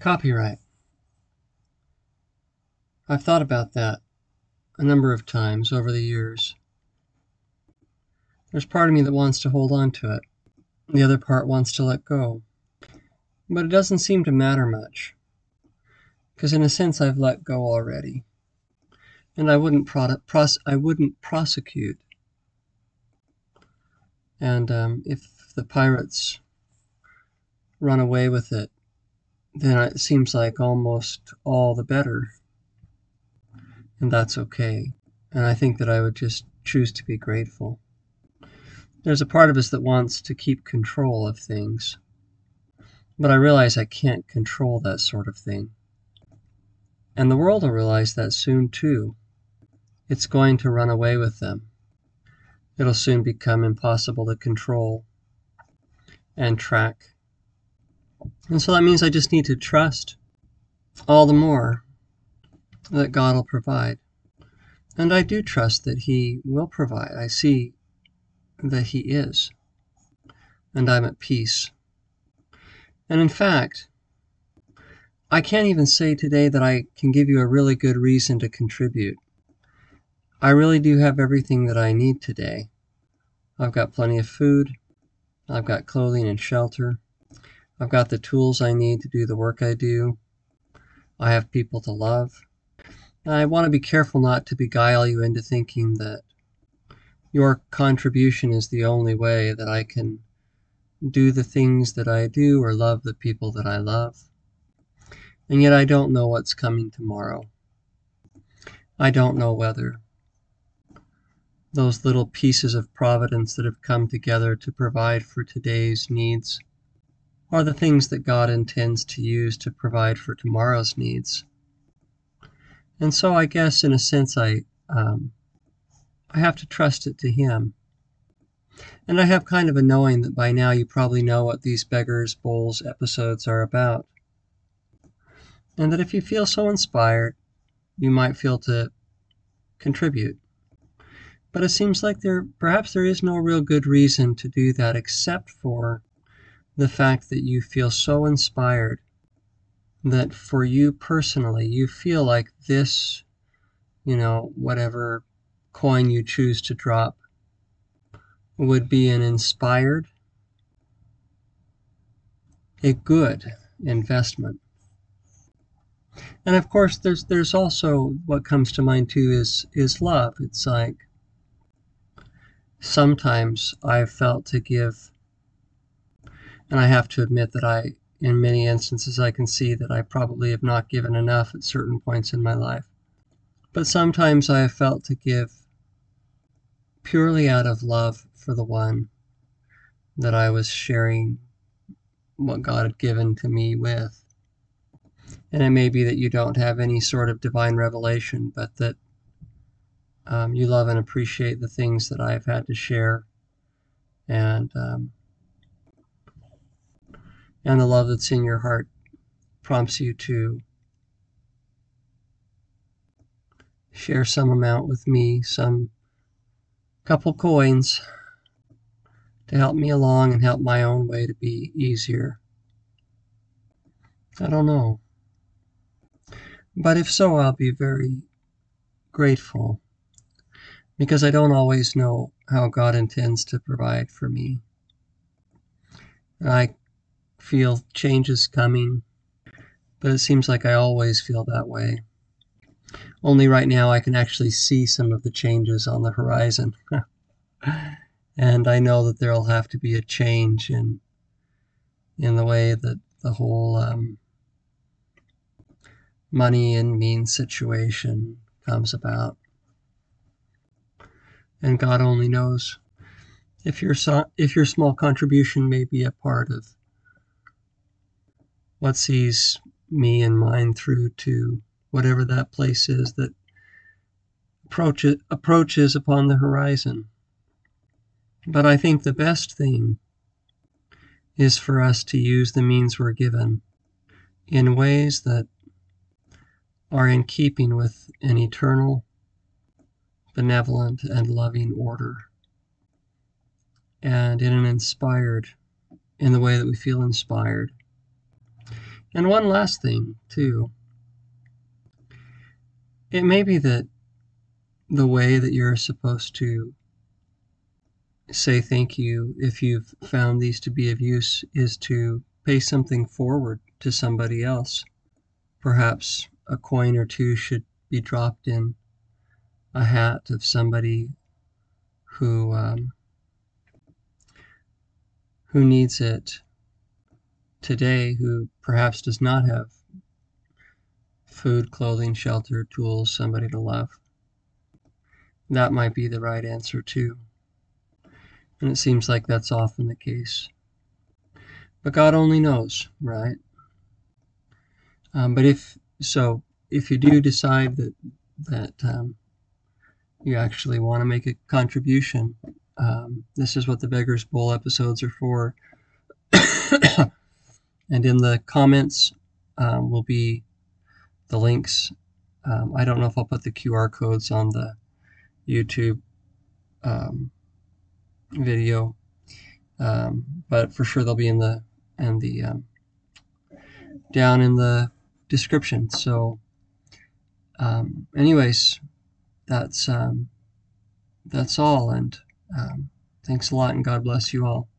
Copyright. I've thought about that a number of times over the years. There's part of me that wants to hold on to it. The other part wants to let go. But it doesn't seem to matter much. Because in a sense I've let go already. And I wouldn't pros- I wouldn't prosecute. And um, if the pirates run away with it, then it seems like almost all the better. And that's okay. And I think that I would just choose to be grateful. There's a part of us that wants to keep control of things. But I realize I can't control that sort of thing. And the world will realize that soon too. It's going to run away with them. It'll soon become impossible to control and track and so that means I just need to trust all the more that God will provide. And I do trust that He will provide. I see that He is. And I'm at peace. And in fact, I can't even say today that I can give you a really good reason to contribute. I really do have everything that I need today. I've got plenty of food. I've got clothing and shelter. I've got the tools I need to do the work I do. I have people to love. I want to be careful not to beguile you into thinking that your contribution is the only way that I can do the things that I do or love the people that I love. And yet I don't know what's coming tomorrow. I don't know whether those little pieces of providence that have come together to provide for today's needs are the things that God intends to use to provide for tomorrow's needs. And so I guess in a sense I um, I have to trust it to Him. And I have kind of a knowing that by now you probably know what these Beggars Bowls episodes are about. And that if you feel so inspired, you might feel to contribute. But it seems like there perhaps there is no real good reason to do that except for the fact that you feel so inspired that for you personally, you feel like this, you know, whatever coin you choose to drop would be an inspired, a good investment. And of course, there's there's also what comes to mind too is is love. It's like sometimes I've felt to give and I have to admit that I, in many instances, I can see that I probably have not given enough at certain points in my life. But sometimes I have felt to give purely out of love for the one that I was sharing what God had given to me with. And it may be that you don't have any sort of divine revelation, but that um, you love and appreciate the things that I've had to share. And um, and the love that's in your heart prompts you to share some amount with me, some couple coins to help me along and help my own way to be easier. I don't know. But if so, I'll be very grateful because I don't always know how God intends to provide for me. I feel changes coming, but it seems like I always feel that way. Only right now I can actually see some of the changes on the horizon. and I know that there'll have to be a change in in the way that the whole um, money and means situation comes about. And God only knows if your so, if your small contribution may be a part of what sees me and mine through to whatever that place is that approaches, approaches upon the horizon. But I think the best thing is for us to use the means we're given in ways that are in keeping with an eternal, benevolent, and loving order, and in an inspired, in the way that we feel inspired And one last thing, too. It may be that the way that you're supposed to say thank you if you've found these to be of use is to pay something forward to somebody else. Perhaps a coin or two should be dropped in a hat of somebody who um, who needs it today, who perhaps does not have food, clothing, shelter, tools, somebody to love. That might be the right answer too. And it seems like that's often the case. But God only knows, right? Um, but if so, if you do decide that that um, you actually want to make a contribution, um, this is what the Beggars Bowl episodes are for. And in the comments um, will be the links. Um, I don't know if I'll put the QR codes on the YouTube um, video, um, but for sure they'll be in the and the um, down in the description. So, um, anyways, that's that's all, and thanks a lot, and God bless you all.